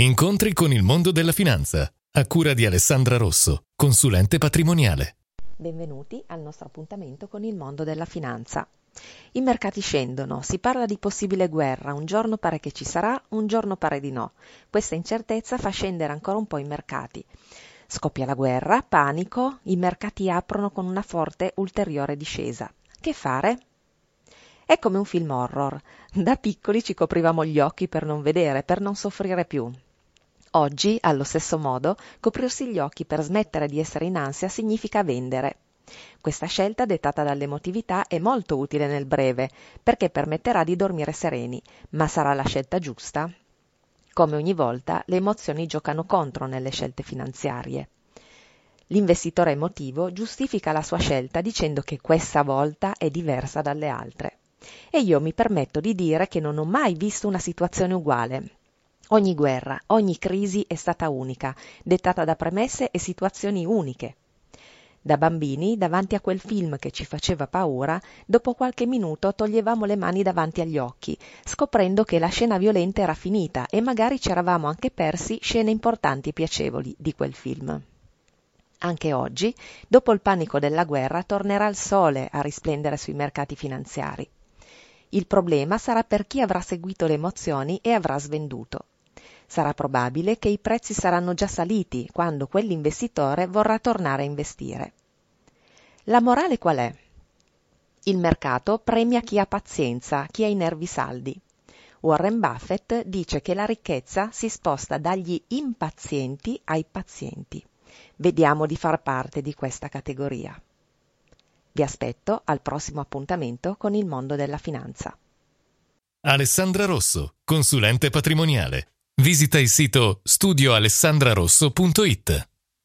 Incontri con il mondo della finanza, a cura di Alessandra Rosso, consulente patrimoniale. Benvenuti al nostro appuntamento con il mondo della finanza. I mercati scendono, si parla di possibile guerra, un giorno pare che ci sarà, un giorno pare di no. Questa incertezza fa scendere ancora un po' i mercati. Scoppia la guerra, panico, i mercati aprono con una forte ulteriore discesa. Che fare? È come un film horror. Da piccoli ci coprivamo gli occhi per non vedere, per non soffrire più. Oggi, allo stesso modo, coprirsi gli occhi per smettere di essere in ansia significa vendere. Questa scelta, dettata dall'emotività, è molto utile nel breve, perché permetterà di dormire sereni, ma sarà la scelta giusta? Come ogni volta, le emozioni giocano contro nelle scelte finanziarie. L'investitore emotivo giustifica la sua scelta dicendo che questa volta è diversa dalle altre. E io mi permetto di dire che non ho mai visto una situazione uguale, Ogni guerra, ogni crisi è stata unica, dettata da premesse e situazioni uniche. Da bambini, davanti a quel film che ci faceva paura, dopo qualche minuto toglievamo le mani davanti agli occhi, scoprendo che la scena violenta era finita e magari ci eravamo anche persi scene importanti e piacevoli di quel film. Anche oggi, dopo il panico della guerra, tornerà il sole a risplendere sui mercati finanziari. Il problema sarà per chi avrà seguito le emozioni e avrà svenduto. Sarà probabile che i prezzi saranno già saliti quando quell'investitore vorrà tornare a investire. La morale qual è? Il mercato premia chi ha pazienza, chi ha i nervi saldi. Warren Buffett dice che la ricchezza si sposta dagli impazienti ai pazienti. Vediamo di far parte di questa categoria. Vi aspetto al prossimo appuntamento con il mondo della finanza. Alessandra Rosso, consulente patrimoniale Visita il sito studioalessandrarosso.it